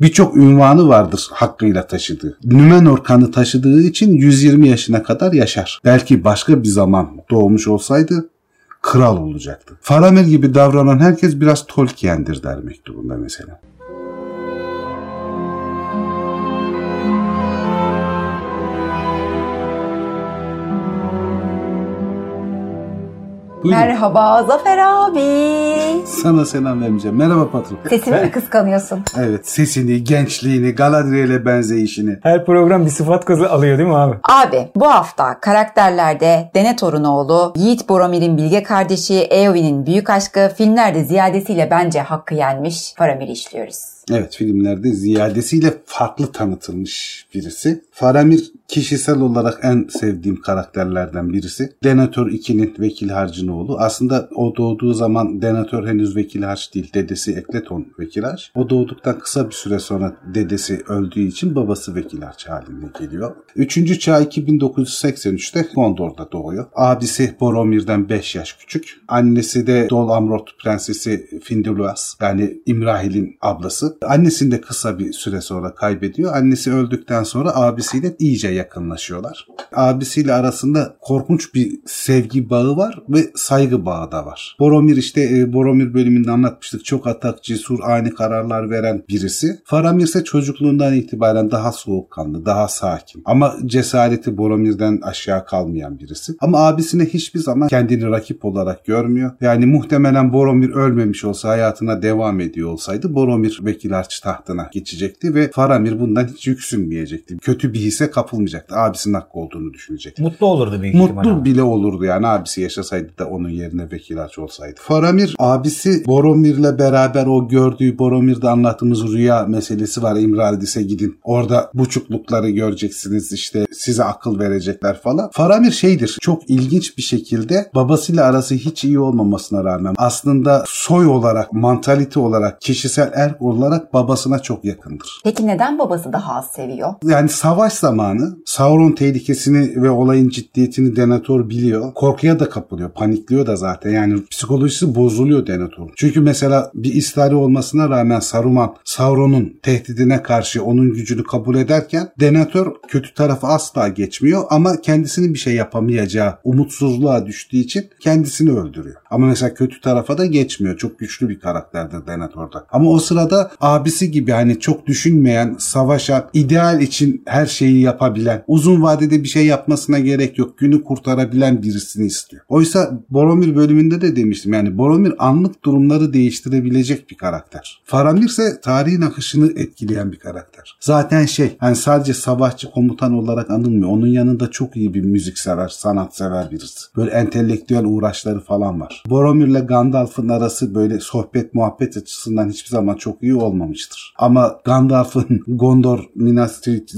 Birçok ünvanı vardır hakkıyla taşıdığı. Nümenor kanı taşıdığı için 120 yaşına kadar yaşar. Belki başka bir zaman doğmuş olsaydı kral olacaktı. Faramir gibi davranan herkes biraz Tolkien'dir der mektubunda mesela. Buyurun. Merhaba Zafer abi. Sana selam vermeyeceğim. Merhaba patron. Sesimi mi kıskanıyorsun? Evet sesini, gençliğini, Galadriel'e benzeyişini. Her program bir sıfat kazı alıyor değil mi abi? Abi bu hafta karakterlerde Denethor'un oğlu, Yiğit Boromir'in bilge kardeşi, Eowyn'in büyük aşkı, filmlerde ziyadesiyle bence hakkı yenmiş Faramir'i işliyoruz. Evet filmlerde ziyadesiyle farklı tanıtılmış birisi. Faramir kişisel olarak en sevdiğim karakterlerden birisi. Denethor 2'nin Vekil Harc'ın oğlu. Aslında o doğduğu zaman Denethor henüz Vekil Harç değil. Dedesi Ekleton Vekil Harç. O doğduktan kısa bir süre sonra dedesi öldüğü için babası Vekil Harç haline geliyor. Üçüncü çağ 2983'te Gondor'da doğuyor. Abisi Boromir'den 5 yaş küçük. Annesi de Dol Amrot Prensesi Finduluas yani İmrahil'in ablası. Annesini de kısa bir süre sonra kaybediyor. Annesi öldükten sonra abisiyle iyice yakınlaşıyorlar. Abisiyle arasında korkunç bir sevgi bağı var ve saygı bağı da var. Boromir işte e, Boromir bölümünde anlatmıştık. Çok atak, cesur, ani kararlar veren birisi. Faramir ise çocukluğundan itibaren daha soğukkanlı, daha sakin. Ama cesareti Boromir'den aşağı kalmayan birisi. Ama abisine hiçbir zaman kendini rakip olarak görmüyor. Yani muhtemelen Boromir ölmemiş olsa hayatına devam ediyor olsaydı Boromir Vekil tahtına geçecekti ve Faramir bundan hiç yüksünmeyecekti. Kötü bir hisse kapılmayacaktı. Abisinin hakkı olduğunu düşünecekti. Mutlu olurdu büyük ihtimalle. Mutlu bile olurdu yani abisi yaşasaydı da onun yerine Vekil Arç olsaydı. Faramir abisi Boromir'le beraber o gördüğü Boromir'de anlattığımız rüya meselesi var. İmraldis'e gidin. Orada buçuklukları göreceksiniz işte size akıl verecekler falan. Faramir şeydir çok ilginç bir şekilde babasıyla arası hiç iyi olmamasına rağmen aslında soy olarak, mantalite olarak, kişisel erk olarak babasına çok yakındır. Peki neden babası daha az seviyor? Yani savaş zamanı Sauron tehlikesini ve olayın ciddiyetini Denethor biliyor. Korkuya da kapılıyor, panikliyor da zaten. Yani psikolojisi bozuluyor Denethor. Çünkü mesela bir istihari olmasına rağmen Saruman Sauron'un tehdidine karşı onun gücünü kabul ederken Denethor kötü tarafı asla geçmiyor ama kendisinin bir şey yapamayacağı umutsuzluğa düştüğü için kendisini öldürüyor. Ama mesela kötü tarafa da geçmiyor. Çok güçlü bir karakterdir Denethor'da. Ama o sırada abisi gibi hani çok düşünmeyen, savaşan, ideal için her şeyi yapabilen, uzun vadede bir şey yapmasına gerek yok. Günü kurtarabilen birisini istiyor. Oysa Boromir bölümünde de demiştim yani Boromir anlık durumları değiştirebilecek bir karakter. Faramir ise tarihin akışını etkileyen bir karakter. Zaten şey hani sadece savaşçı komutan olarak anılmıyor. Onun yanında çok iyi bir müzik sever, sanat sever birisi. Böyle entelektüel uğraşları falan var. Boromir'le Gandalf'ın arası böyle sohbet muhabbet açısından hiçbir zaman çok iyi olmamıştır. Ama Gandalf'ın Gondor Minas Tirith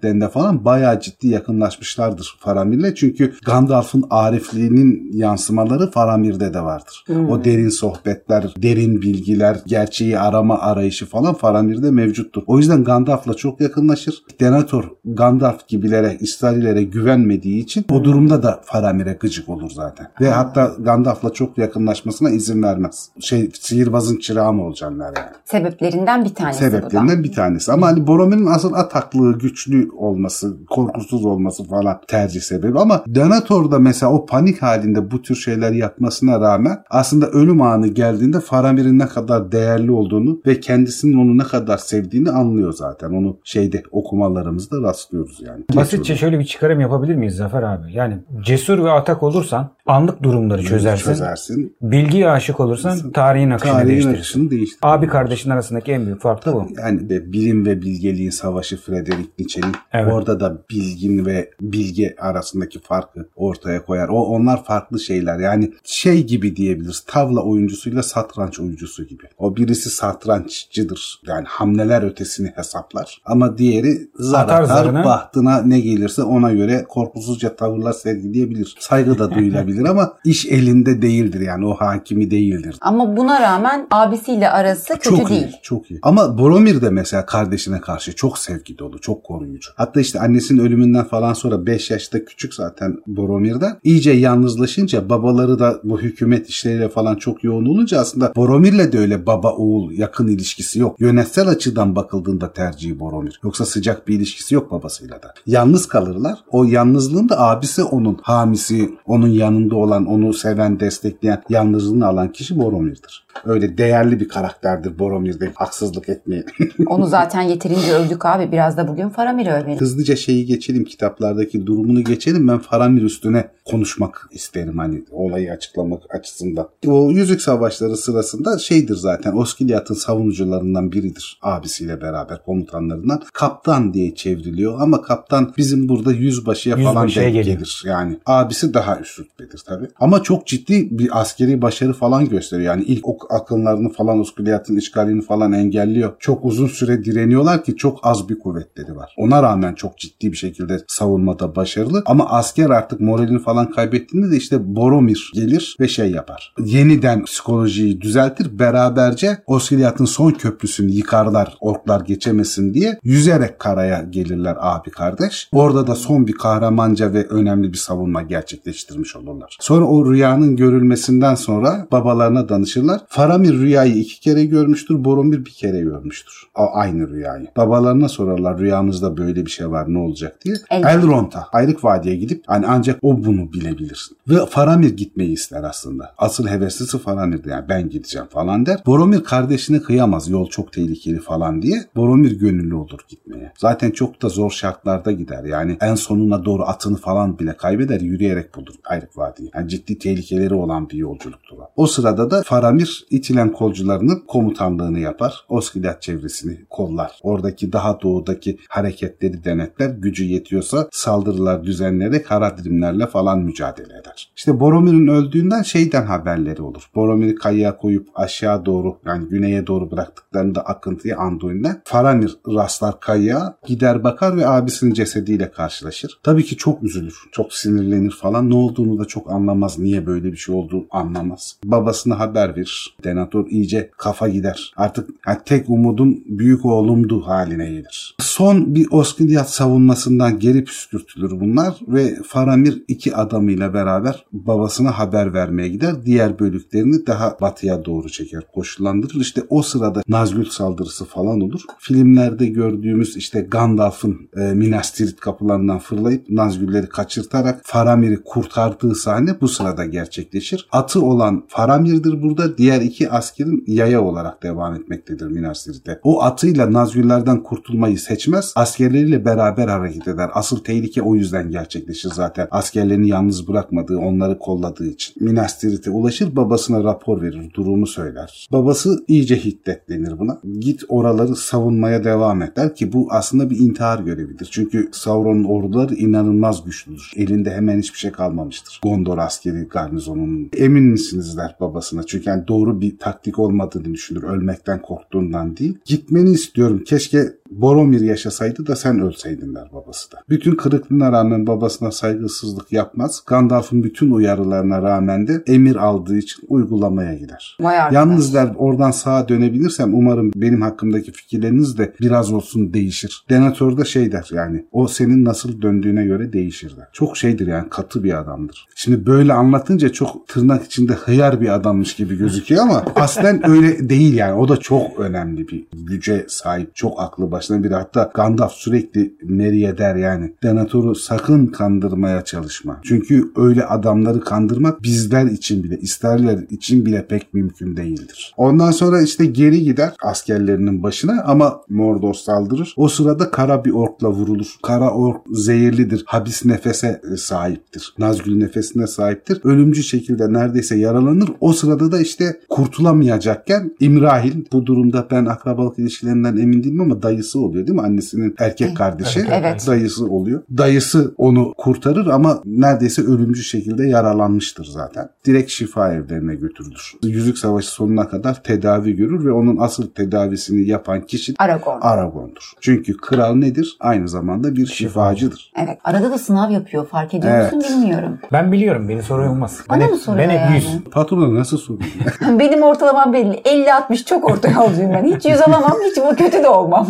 ziyaretlerinde falan bayağı ciddi yakınlaşmışlardır Faramir'le. Çünkü Gandalf'ın arifliğinin yansımaları Faramir'de de vardır. O derin sohbetler, derin bilgiler, gerçeği arama arayışı falan Faramir'de mevcuttur. O yüzden Gandalf'la çok yakınlaşır. Denethor Gandalf gibilere, İstarilere güvenmediği için o durumda da Faramir'e gıcık olur zaten. Ve hatta Gandalf'la çok yakınlaşmasına izin vermez. Şey sihirbazın çırağı mı olacaksın yani. Sebeplerinden bir tanesi bu da. Sebeplerinden bir tanesi. Ama hani Boromir'in asıl ataklığı, güçlü olması, korkusuz olması falan tercih sebebi. Ama Denethor da mesela o panik halinde bu tür şeyler yapmasına rağmen aslında ölüm anı geldiğinde Faramir'in ne kadar değerli olduğunu ve kendisinin onu ne kadar sevdiğini anlıyor zaten. Onu şeyde okumalarımızda rastlıyoruz yani. Basitçe şöyle bir çıkarım yapabilir miyiz Zafer abi? Yani cesur ve atak olursan anlık durumları çözersin. çözersin. Bilgiye aşık olursan tarihin akışını Tarihin değiştirirsin. akışını değiştirir. Abi kardeşin arasındaki en büyük fark da bu. Yani de bilim ve bilgeliğin savaşı Frederick Nietzsche'nin Evet. orada da bilgin ve bilge arasındaki farkı ortaya koyar. O onlar farklı şeyler. Yani şey gibi diyebiliriz. Tavla oyuncusuyla satranç oyuncusu gibi. O birisi satranççıdır. Yani hamleler ötesini hesaplar. Ama diğeri zar Atar bahtına ne gelirse ona göre korkusuzca tavırlar sergileyebilir. Saygı da duyulabilir gelir ama iş elinde değildir yani o hakimi değildir. Ama buna rağmen abisiyle arası kötü çok değil. iyi, çok iyi. Ama Boromir de mesela kardeşine karşı çok sevgi dolu, çok koruyucu. Hatta işte annesinin ölümünden falan sonra 5 yaşta küçük zaten Boromir'den. İyice yalnızlaşınca babaları da bu hükümet işleriyle falan çok yoğun olunca aslında Boromir'le de öyle baba oğul yakın ilişkisi yok. Yönetsel açıdan bakıldığında tercihi Boromir. Yoksa sıcak bir ilişkisi yok babasıyla da. Yalnız kalırlar. O yalnızlığında abisi onun hamisi, onun yanında olan, onu seven, destekleyen, yalnızlığını alan kişi Boromir'dir. Öyle değerli bir karakterdir Boromir'de. Haksızlık etmeyin. Onu zaten yeterince övdük abi. Biraz da bugün Faramir'i övelim. Hızlıca şeyi geçelim kitaplardaki durumunu geçelim. Ben Faramir üstüne konuşmak isterim hani olayı açıklamak açısından. O Yüzük Savaşları sırasında şeydir zaten Oskilyat'ın savunucularından biridir abisiyle beraber komutanlarından. Kaptan diye çevriliyor ama kaptan bizim burada yüzbaşıya falan Yüzbaşıya denk geliyor. gelir. Yani abisi daha üst rütbedir tabii. Ama çok ciddi bir askeri başarı falan gösteriyor. Yani ilk ok akınlarını falan Oskilyat'ın işgalini falan engelliyor. Çok uzun süre direniyorlar ki çok az bir kuvvetleri var. Ona rağmen çok ciddi bir şekilde savunmada başarılı. Ama asker artık moralini falan kaybettiğinde de işte Boromir gelir ve şey yapar. Yeniden psikolojiyi düzeltir. Beraberce Oskilyat'ın son köprüsünü yıkarlar orklar geçemesin diye yüzerek karaya gelirler abi kardeş. Orada da son bir kahramanca ve önemli bir savunma gerçekleştirmiş olurlar. Sonra o rüyanın görülmesinden sonra babalarına danışırlar. Faramir rüyayı iki kere görmüştür, Boromir bir kere görmüştür. O aynı rüyayı. Babalarına sorarlar rüyamızda böyle bir şey var ne olacak diye. Elrond. Elrond'a, Ayrık Vadi'ye gidip hani ancak o bunu bilebilir. Ve Faramir gitmeyi ister aslında. Asıl heveslisi Faramir'di yani ben gideceğim falan der. Boromir kardeşine kıyamaz yol çok tehlikeli falan diye. Boromir gönüllü olur gitmeye. Zaten çok da zor şartlarda gider. Yani en sonuna doğru atını falan bile kaybeder yürüyerek bulur Ayrık Vadi'yi. Yani ciddi tehlikeleri olan bir yolculuktur o. Sırada da Faramir itilen kolcularının komutanlığını yapar. Oskilat çevresini kollar. Oradaki daha doğudaki hareketleri denetler. Gücü yetiyorsa saldırılar düzenleyerek Haradrimlerle falan mücadele eder. İşte Boromir'in öldüğünden şeyden haberleri olur. Boromir'i kayaya koyup aşağı doğru yani güneye doğru bıraktıklarında akıntıya Anduin'den Faramir rastlar kayaya gider bakar ve abisinin cesediyle karşılaşır. Tabii ki çok üzülür. Çok sinirlenir falan. Ne olduğunu da çok anlamaz. Niye böyle bir şey olduğu anlamaz. Babasına haber verir. Denethor iyice kafa gider. Artık yani tek umudum büyük oğlumdu haline gelir. Son bir Oskilyat savunmasından geri püskürtülür bunlar ve Faramir iki adamıyla beraber babasına haber vermeye gider. Diğer bölüklerini daha batıya doğru çeker, koşullandırır. İşte o sırada Nazgül saldırısı falan olur. Filmlerde gördüğümüz işte Gandalf'ın e, Minas Tirith kapılarından fırlayıp Nazgülleri kaçırtarak Faramir'i kurtardığı bu sırada gerçekleşir. Atı olan Faramir'dir burada. Diğer iki askerin yaya olarak devam etmektedir Minas Tirith'te. O atıyla Nazgüllerden kurtulmayı seçmez. Askerleriyle beraber hareket eder. Asıl tehlike o yüzden gerçekleşir zaten. Askerlerini yalnız bırakmadığı, onları kolladığı için. Minas Tirith'e ulaşır, babasına rapor verir, durumu söyler. Babası iyice hiddetlenir buna. Git oraları savunmaya devam et der ki bu aslında bir intihar görevidir. Çünkü Sauron'un orduları inanılmaz güçlüdür. Elinde hemen hiçbir şey kalmamıştır. Gondor askeri garnizonunun. Emin misiniz der babasına. Çünkü yani doğru bir taktik olmadığını düşünür. Ölmekten korktuğundan değil. Gitmeni istiyorum. Keşke Boromir yaşasaydı da sen ölseydin der babası da. Bütün kırıklığına rağmen babasına saygısızlık yapmaz. Gandalf'ın bütün uyarılarına rağmen de emir aldığı için uygulamaya gider. Vay arkadaş. Yalnız der oradan sağa dönebilirsem umarım benim hakkımdaki fikirleriniz de biraz olsun değişir. Denethor da şey der yani o senin nasıl döndüğüne göre değişir der. Çok şeydir yani katı bir adamdır. Şimdi böyle anlatınca çok tırnak içinde hıyar bir adammış gibi gözüküyor ama aslen öyle değil yani. O da çok önemli bir güce sahip. Çok aklı başına biri. Hatta Gandalf sürekli Merry'e der yani. Denethor'u sakın kandırmaya çalışma. Çünkü öyle adamları kandırmak bizler için bile, isterler için bile pek mümkün değildir. Ondan sonra işte geri gider askerlerinin başına ama Mordor saldırır. O sırada kara bir orkla vurulur. Kara ork zehirlidir. Habis nefese e, sahiptir. Nazgül nefesine sahiptir. Ölümcü şekilde neredeyse yaralanır. O sırada da işte kurtulamayacakken İmrahil bu durumda ben akrabalık ilişkilerinden emin değilim ama dayısı dayısı oluyor değil mi? Annesinin erkek kardeşi Evet. dayısı oluyor. Dayısı onu kurtarır ama neredeyse ölümcül şekilde yaralanmıştır zaten. Direkt şifa evlerine götürülür. Yüzük Savaşı sonuna kadar tedavi görür ve onun asıl tedavisini yapan kişi Aragorn. Aragon'dur. Çünkü kral nedir? Aynı zamanda bir şifacıdır. Evet. Arada da sınav yapıyor. Fark ediyor musun bilmiyorum. Ben biliyorum beni soruyor olmaz. Bana ben mı soruyor ben yani? 100. Patrona nasıl soruyor? Benim ortalamam belli. 50-60 çok orta yolcuyum ben. Hiç yüz alamam. Hiç bu kötü de olmam.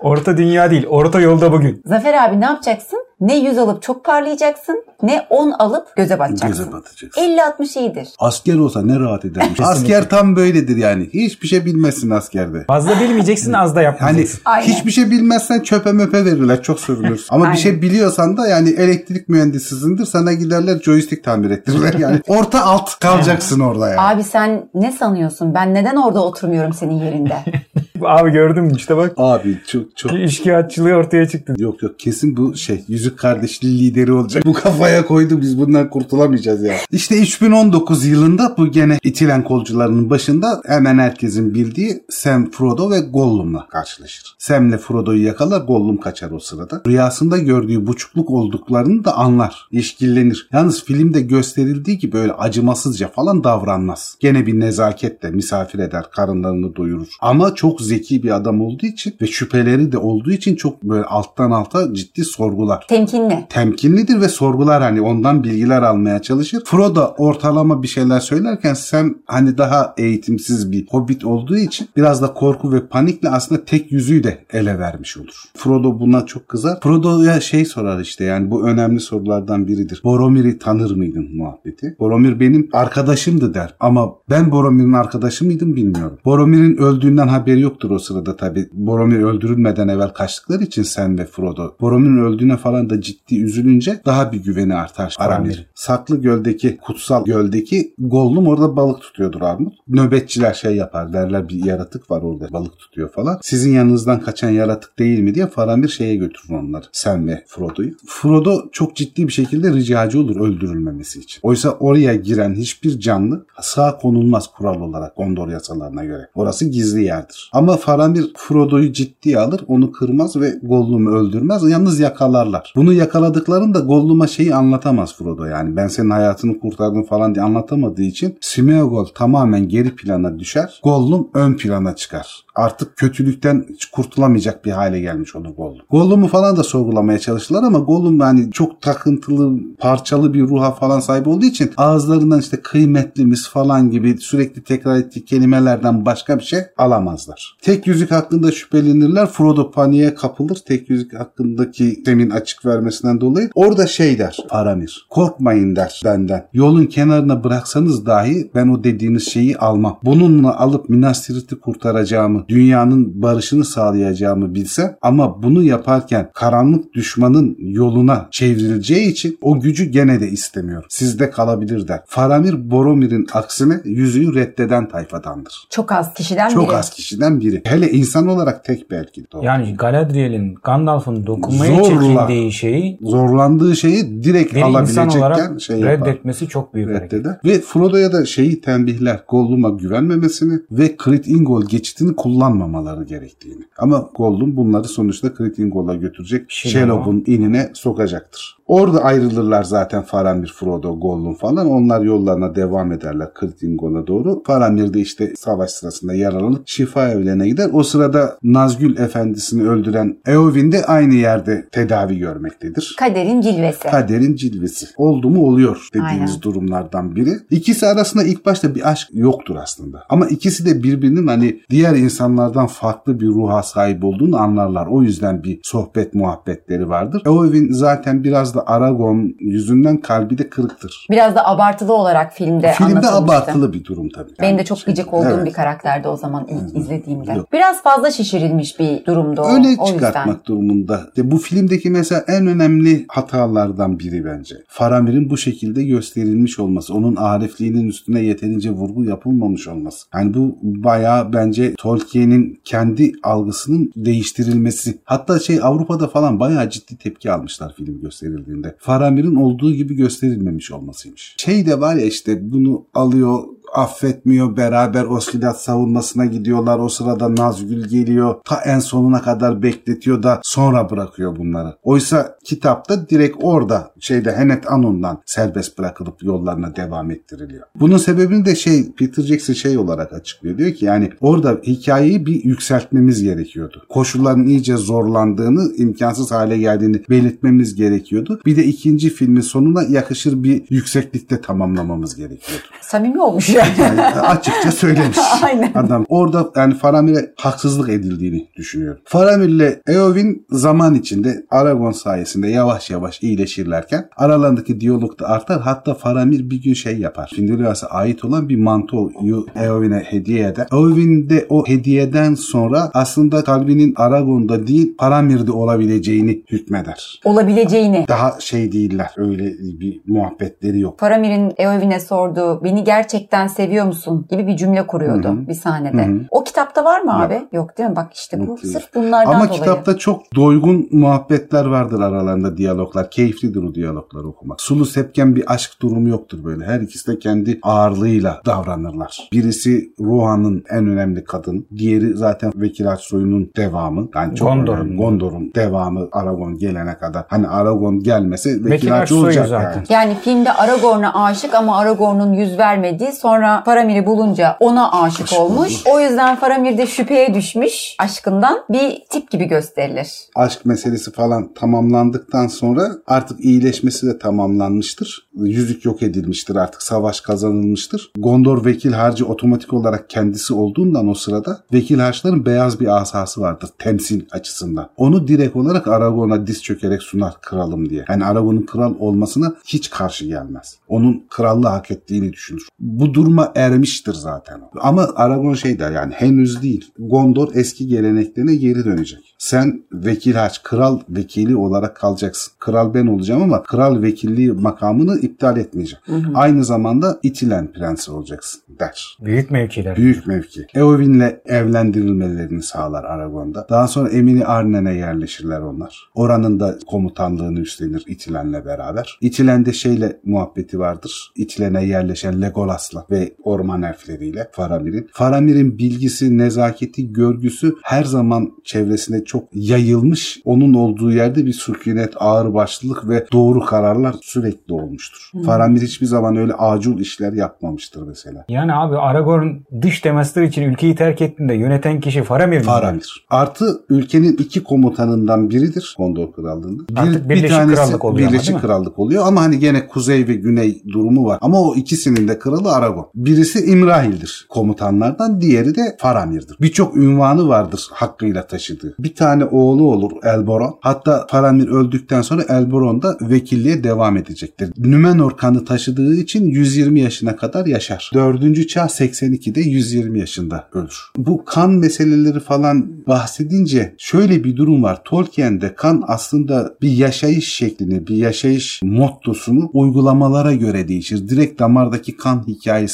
Orta dünya değil. Orta yolda bugün. Zafer abi ne yapacaksın? Ne 100 alıp çok parlayacaksın ne 10 alıp göze batacaksın. Göze batacaksın. 50-60 iyidir. Asker olsa ne rahat edermiş. asker tam böyledir yani. Hiçbir şey bilmezsin askerde. Fazla bilmeyeceksin az da Hani yapmayacaksın. Aynen. hiçbir şey bilmezsen çöpe möpe verirler. Çok sövülürsün. Ama Aynen. bir şey biliyorsan da yani elektrik mühendisisindir. Sana giderler joystick tamir ettirirler. Yani orta alt kalacaksın orada yani. Abi sen ne sanıyorsun? Ben neden orada oturmuyorum senin yerinde? Abi gördün mü işte bak. Abi çok çok İşkiyatçılığı ortaya çıktı. Yok yok kesin bu şey yüzük kardeşliği lideri olacak. Bu kafaya koydu biz bundan kurtulamayacağız ya. İşte 3019 yılında bu gene itilen kolcularının başında hemen herkesin bildiği Sam, Frodo ve Gollum'la karşılaşır. Sam'le Frodo'yu yakalar Gollum kaçar o sırada. Rüyasında gördüğü buçukluk olduklarını da anlar. İşkillenir. Yalnız filmde gösterildiği gibi böyle acımasızca falan davranmaz. Gene bir nezaketle misafir eder, karınlarını doyurur. Ama çok zeki bir adam olduğu için ve şüpheleri de olduğu için çok böyle alttan alta ciddi sorgular. Temkinli. Temkinlidir ve sorgular hani ondan bilgiler almaya çalışır. Frodo ortalama bir şeyler söylerken Sam hani daha eğitimsiz bir hobbit olduğu için biraz da korku ve panikle aslında tek yüzüğü de ele vermiş olur. Frodo buna çok kızar. Frodo'ya şey sorar işte yani bu önemli sorulardan biridir. Boromir'i tanır mıydın muhabbeti? Boromir benim arkadaşımdı der ama ben Boromir'in arkadaşı mıydım bilmiyorum. Boromir'in öldüğünden haberi yoktur o sırada tabi. Boromir öldürülmeden evvel kaçtıkları için Sam ve Frodo. Boromir'in öldüğüne falan da ciddi üzülünce daha bir güveni artar Faramir. Saklı göldeki, kutsal göldeki Gollum orada balık tutuyordur Armut. Nöbetçiler şey yapar derler bir yaratık var orada balık tutuyor falan. Sizin yanınızdan kaçan yaratık değil mi diye Faramir şeye götürür onları. Sam ve Frodo'yu. Frodo çok ciddi bir şekilde ricacı olur öldürülmemesi için. Oysa oraya giren hiçbir canlı sağ konulmaz kural olarak Gondor yasalarına göre. Orası gizli yerdir. Ama Faramir Frodo'yu ciddiye alır, onu kırmaz ve Gollum'u öldürmez. Yalnız yakalarlar. Bunu yakaladıklarında Gollum'a şeyi anlatamaz Frodo yani. Ben senin hayatını kurtardım falan diye anlatamadığı için Smeagol tamamen geri plana düşer. Gollum ön plana çıkar. Artık kötülükten kurtulamayacak bir hale gelmiş olur Gollum. Gollum'u falan da sorgulamaya çalıştılar ama Gollum yani çok takıntılı, parçalı bir ruha falan sahip olduğu için ağızlarından işte kıymetlimiz falan gibi sürekli tekrar ettiği kelimelerden başka bir şey alamazlar. Tek yüzük hakkında şüphelenirler. Frodo paniğe kapılır. Tek yüzük hakkındaki demin açık vermesinden dolayı. Orada şey der Faramir. Korkmayın der benden. Yolun kenarına bıraksanız dahi ben o dediğiniz şeyi almam. Bununla alıp Minas Tirith'i kurtaracağımı, dünyanın barışını sağlayacağımı bilsem ama bunu yaparken karanlık düşmanın yoluna çevrileceği için o gücü gene de istemiyorum. Sizde kalabilir der. Faramir Boromir'in aksine yüzüğü reddeden tayfadandır. Çok az kişiden Çok biri. az kişiden biri. Hele insan olarak tek belki. o. Yani Galadriel'in Gandalf'ın dokunmaya Zorla. çekindiği şeyi Zorlandığı şeyi direkt bir insan alabilecekken olarak şey yapar. reddetmesi çok büyük hareket. reddeder. Ve Frodo'ya da şeyi tembihler. Gollum'a güvenmemesini ve Crit Ingol geçitini kullanmamaları gerektiğini. Ama Gollum bunları sonuçta Crit Ingol'a götürecek. Shelob'un inine sokacaktır. Orada ayrılırlar zaten Faramir, Frodo, Gollum falan. Onlar yollarına devam ederler Crit Ingol'a doğru. Faramir de işte savaş sırasında yaralanıp şifa evlerine gider. O sırada Nazgül efendisini öldüren Eowyn de aynı yerde tedavi görmektedir. Kaderin cilvesi. Kaderin cilvesi. Oldu mu oluyor dediğimiz Aynen. durumlardan biri. İkisi arasında ilk başta bir aşk yoktur aslında. Ama ikisi de birbirinin hani diğer insanlardan farklı bir ruha sahip olduğunu anlarlar. O yüzden bir sohbet muhabbetleri vardır. Eowyn zaten biraz da Aragon yüzünden kalbi de kırıktır. Biraz da abartılı olarak filmde, Filmde abartılı bir durum tabii. Benim Yani de çok gıcık olduğum Evet. bir karakterdi o zaman ilk izlediğimde. Yok. Biraz fazla şişirilmiş bir durumdu o. Öyle o çıkartmak yüzden. durumunda. De bu filmdeki mesela en önemli hatalardan biri bence. Faramir'in bu şekilde gösterilmiş olması. Onun arifliğinin üstüne yeterince vurgu yapılmamış olması. Yani bu bayağı bence Tolkien'in kendi algısının değiştirilmesi. Hatta şey Avrupa'da falan bayağı ciddi tepki almışlar film gösterildiğinde. Faramir'in olduğu gibi gösterilmemiş olmasıymış. Şey de var ya işte bunu alıyor affetmiyor. Beraber Oskilat savunmasına gidiyorlar. O sırada Nazgül geliyor. Ta en sonuna kadar bekletiyor da sonra bırakıyor bunları. Oysa kitapta direkt orada şeyde Henet Anun'dan serbest bırakılıp yollarına devam ettiriliyor. Bunun sebebini de şey Peter Jackson şey olarak açıklıyor. Diyor ki yani orada hikayeyi bir yükseltmemiz gerekiyordu. Koşulların iyice zorlandığını, imkansız hale geldiğini belirtmemiz gerekiyordu. Bir de ikinci filmin sonuna yakışır bir yükseklikte tamamlamamız gerekiyordu. Samimi olmuş yani. Yani açıkça söylemiş. Aynen. Adam orada yani Faramir'e haksızlık edildiğini düşünüyorum. Faramir ile Eowyn zaman içinde Aragon sayesinde yavaş yavaş iyileşirlerken aralarındaki diyalog da artar. Hatta Faramir bir gün şey yapar. Findelias'a ait olan bir mantoyu Eowyn'e hediye eder. Eowyn de o hediyeden sonra aslında kalbinin Aragon'da değil Faramir'de olabileceğini hükmeder. Olabileceğini. Daha şey değiller. Öyle bir muhabbetleri yok. Faramir'in Eowyn'e sorduğu beni gerçekten seviyor musun gibi bir cümle kuruyordu Hı hı. bir sahnede. Hı hı. O kitapta var mı Yok. abi? Yok değil mi? Bak işte bu Yok, sırf bunlardan Ama dolayı. kitapta çok doygun muhabbetler vardır aralarında diyaloglar. Keyiflidir o diyalogları okumak. Sulu sepken bir aşk durumu yoktur böyle. Her ikisi de kendi ağırlığıyla davranırlar. Birisi Rohan'ın en önemli kadın. Diğeri zaten Vekil soyunun devamı. Yani çok Gondor'un. önemli. Gondor'un devamı Aragon gelene kadar. Hani Aragon gelmese Vekil Vekil Haç Aksoy'u olacak zaten. yani. Yani filmde Aragorn'a aşık ama Aragorn'un yüz vermediği sonra Faramir'i bulunca ona aşık Aşık olmuş. O yüzden Faramir de şüpheye düşmüş aşkından bir tip gibi gösterilir. aşk meselesi falan tamamlandıktan sonra artık iyileşmesi de tamamlanmıştır. Yüzük yok edilmiştir artık savaş kazanılmıştır. Gondor vekil harcı otomatik olarak kendisi olduğundan o sırada vekil harçların beyaz bir asası vardır temsil açısından. Onu direkt olarak Aragon'a diz çökerek sunar kralım diye. Yani Aragon'un kral olmasına hiç karşı gelmez. Onun krallığı hak ettiğini düşünür. Bu duruma ermiştir zaten. o. Ama Aragon şey der yani henüz değil. Gondor eski geleneklerine geri dönecek. Sen vekil haç, kral vekili olarak kalacaksın. Kral ben olacağım ama kral vekilliği makamını iptal etmeyeceğim. Aynı zamanda itilen prensi olacaksın der. Büyük mevkiler. Büyük mevki. Eowyn'le evlendirilmelerini sağlar Aragon'da. Daha sonra Emini Arnen'e yerleşirler onlar. Oranın da komutanlığını üstlenir İtilen'le beraber. İtilen'de şeyle muhabbeti vardır. İtilen'e yerleşen Legolas'la ve orman elfleriyle Faramir'in. Faramir'in bilgisi, nezaketi, görgüsü her zaman çevresine çok yayılmış. Onun olduğu yerde bir sükunet, ağırbaşlılık ve doğru kararlar sürekli olmuştur. Faramir hiçbir zaman öyle acil işler yapmamıştır mesela. Yani abi Aragorn dış temaslar için ülkeyi terk ettiğinde yöneten kişi Faramir mi? Faramir. Artı ülkenin iki komutanından biridir Gondor Krallığı'nda. Artık Birleşik Krallık oluyor ama, Birleşik mi? Krallık oluyor ama hani gene kuzey ve güney durumu var. Ama o ikisinin de kralı Aragon. Birisi İmrahil'dir komutanlardan, diğeri de Faramir'dir. Birçok ünvanı vardır hakkıyla taşıdığı. Bir tane oğlu olur Elboron. Hatta Faramir öldükten sonra Elboron da vekilliğe devam edecektir. Nümenor kanı taşıdığı için 120 yaşına kadar yaşar. Dördüncü çağ 82'de 120 yaşında ölür. Bu kan meseleleri falan bahsedince şöyle bir durum var. Tolkien'de kan aslında bir yaşayış şeklini, bir yaşayış mottosunu uygulamalara göre değişir. Direkt damardaki kan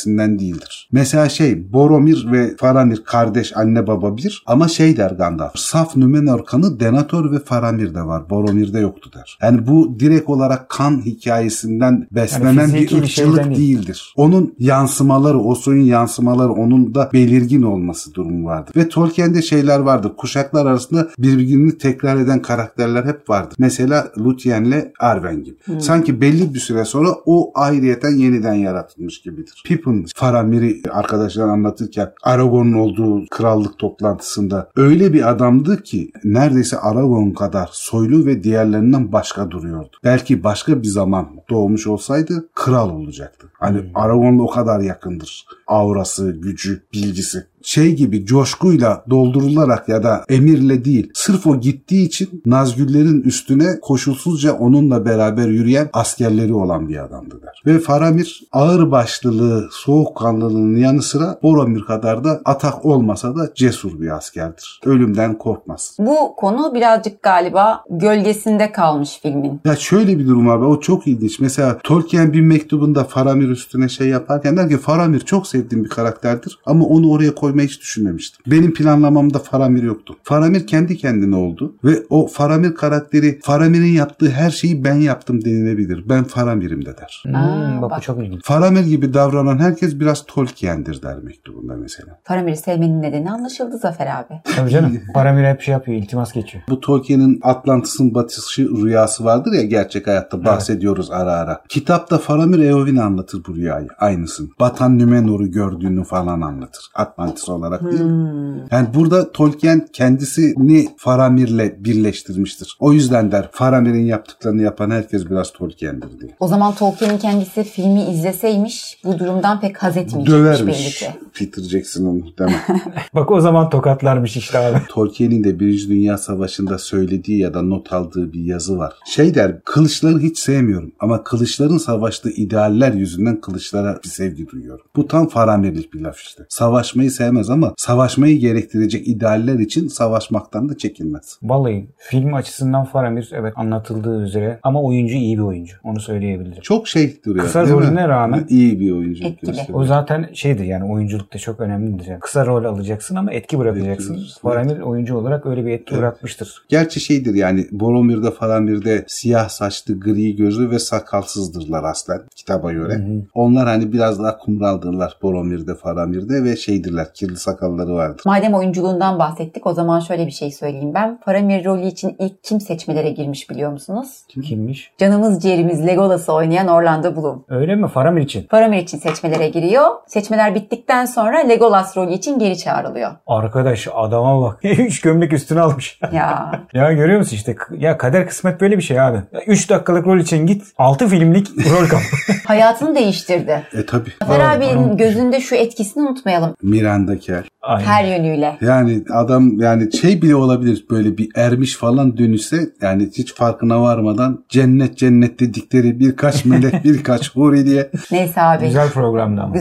hikayesinden değildir. Mesela şey Boromir ve Faramir kardeş anne baba bir ama şey der Gandalf. Saf Nümenor kanı Denethor ve Faramir'de var. Boromir'de yoktu der. Yani bu direkt olarak kan hikayesinden beslenen Yani bir ırkçılık değil. değildir. Onun yansımaları, o soyun yansımaları onun da belirgin olması durumu vardır. Ve Tolkien'de şeyler vardır. Kuşaklar arasında birbirini tekrar eden karakterler hep vardır. Mesela Lúthien'le Arwen gibi. Sanki belli bir süre sonra o ayrıyeten yeniden yaratılmış gibidir. Pippin Faramir'i arkadaşlar anlatırken Aragorn'un olduğu krallık toplantısında öyle bir adamdı ki neredeyse Aragon kadar soylu ve diğerlerinden başka duruyordu. Belki başka bir zaman doğmuş olsaydı kral olacaktı. Hani Aragon'la o kadar yakındır. Aurası, gücü, bilgisi. Şey gibi coşkuyla doldurularak ya da emirle değil sırf o gittiği için Nazgüllerin üstüne koşulsuzca onunla beraber yürüyen askerleri olan bir adamdı der. Ve Faramir ağır başlılığı, soğukkanlılığının yanı sıra Boromir kadar da atak olmasa da cesur bir askerdir. Ölümden korkmaz. Bu konu birazcık galiba gölgesinde kalmış filmin. Ya şöyle bir durum abi o çok ilginç. Mesela Tolkien bir mektubunda Faramir üstüne şey yaparken der ki Faramir çok sevdiğim bir karakterdir ama onu oraya koymak koymayı hiç düşünmemiştim. Benim planlamamda Faramir yoktu. Faramir kendi kendine oldu ve o Faramir karakteri Faramir'in yaptığı her şeyi ben yaptım denilebilir. Ben Faramir'im de der. Hmm, Aa, bak, bak. bu çok ilginç. Faramir gibi davranan herkes biraz Tolkien'dir der mektubunda mesela. Faramir'i sevmenin nedeni anlaşıldı Zafer abi. Tabii canım. Faramir hep şey yapıyor, iltimas geçiyor. Bu Tolkien'in Atlantis'in batışı rüyası vardır ya gerçek hayatta bahsediyoruz ara ara. Kitapta Faramir Eowyn anlatır bu rüyayı aynısını. Batan Nümenor'u gördüğünü falan anlatır. Atlantis olarak değil mi? Yani burada Tolkien kendisini Faramir'le birleştirmiştir. O yüzden der Faramir'in yaptıklarını yapan herkes biraz Tolkien'dir diye. O zaman Tolkien'in kendisi filmi izleseymiş bu durumdan pek haz etmeyecekmiş belli Dövermiş ki. Peter Jackson'ı muhtemelen. Bak o zaman tokatlarmış işte abi. Tolkien'in de Birinci Dünya Savaşı'nda söylediği ya da not aldığı bir yazı var. Şey der, kılıçları hiç sevmiyorum ama kılıçların savaştığı idealler yüzünden kılıçlara bir sevgi duyuyorum. Bu tam Faramirlik bir laf işte. Savaşmayı sevmez ama savaşmayı gerektirecek idealler için savaşmaktan da çekinmez. Vallahi film açısından Faramir evet anlatıldığı üzere ama oyuncu iyi bir oyuncu. Onu söyleyebilirim. Çok şey duruyor. Kısa rolüne rağmen- iyi bir oyuncu. O zaten şeydir yani oyunculukta çok önemlidir. Yani kısa rol alacaksın ama etki bırakacaksın. Etki, Faramir oyuncu olarak öyle bir etki bırakmıştır. Gerçi şeydir yani Boromir'de falan bir de siyah saçlı, gri gözlü ve sakalsızdırlar aslen kitaba göre. Onlar hani biraz daha kumraldırlar Boromir'de, Faramir'de ve şeydirler, kirli sakalları vardır. Madem oyunculuğundan bahsettik o zaman şöyle bir şey söyleyeyim ben. Faramir rolü için ilk kim seçmelere girmiş biliyor musunuz? Kimmiş? Canımız ciğerimiz Legolas'ı oynayan Orlando Bloom. Öyle mi? Faramir için. Faramir için seçmelere giriyor. Seçmeler bittikten sonra Legolas rolü için geri çağrılıyor. Arkadaş adama bak. Üç gömlek üstüne almış. Ya ya görüyor musun işte ya kader kısmet böyle bir şey abi. 3 dakikalık rol için git 6 filmlik rol kap. hayatını değiştirdi. E tabi. Zafer abinin gözünde şu etkisini unutmayalım Miranda the a Aynen. her yönüyle. Yani adam yani şey bile olabilir böyle bir ermiş falan dönüşse yani hiç farkına varmadan cennet cennet dedikleri birkaç melek birkaç huri diye Neyse abi. Güzel Güzel programdı ama.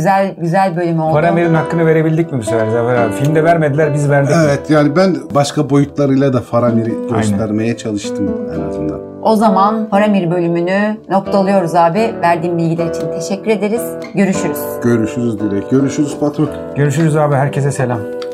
güzel, bölüm oldu. Faramir'in hakkını verebildik mi bu sefer Zafer abi? Filmde vermediler biz verdik. Evet yani ben başka boyutlarıyla da Faramir'i göstermeye çalıştım en azından. O zaman Faramir bölümünü noktalıyoruz abi. Verdiğin bilgiler için teşekkür ederiz. Görüşürüz. Görüşürüz Dilek. Görüşürüz patron. Görüşürüz abi herkese selam. Пока-пока.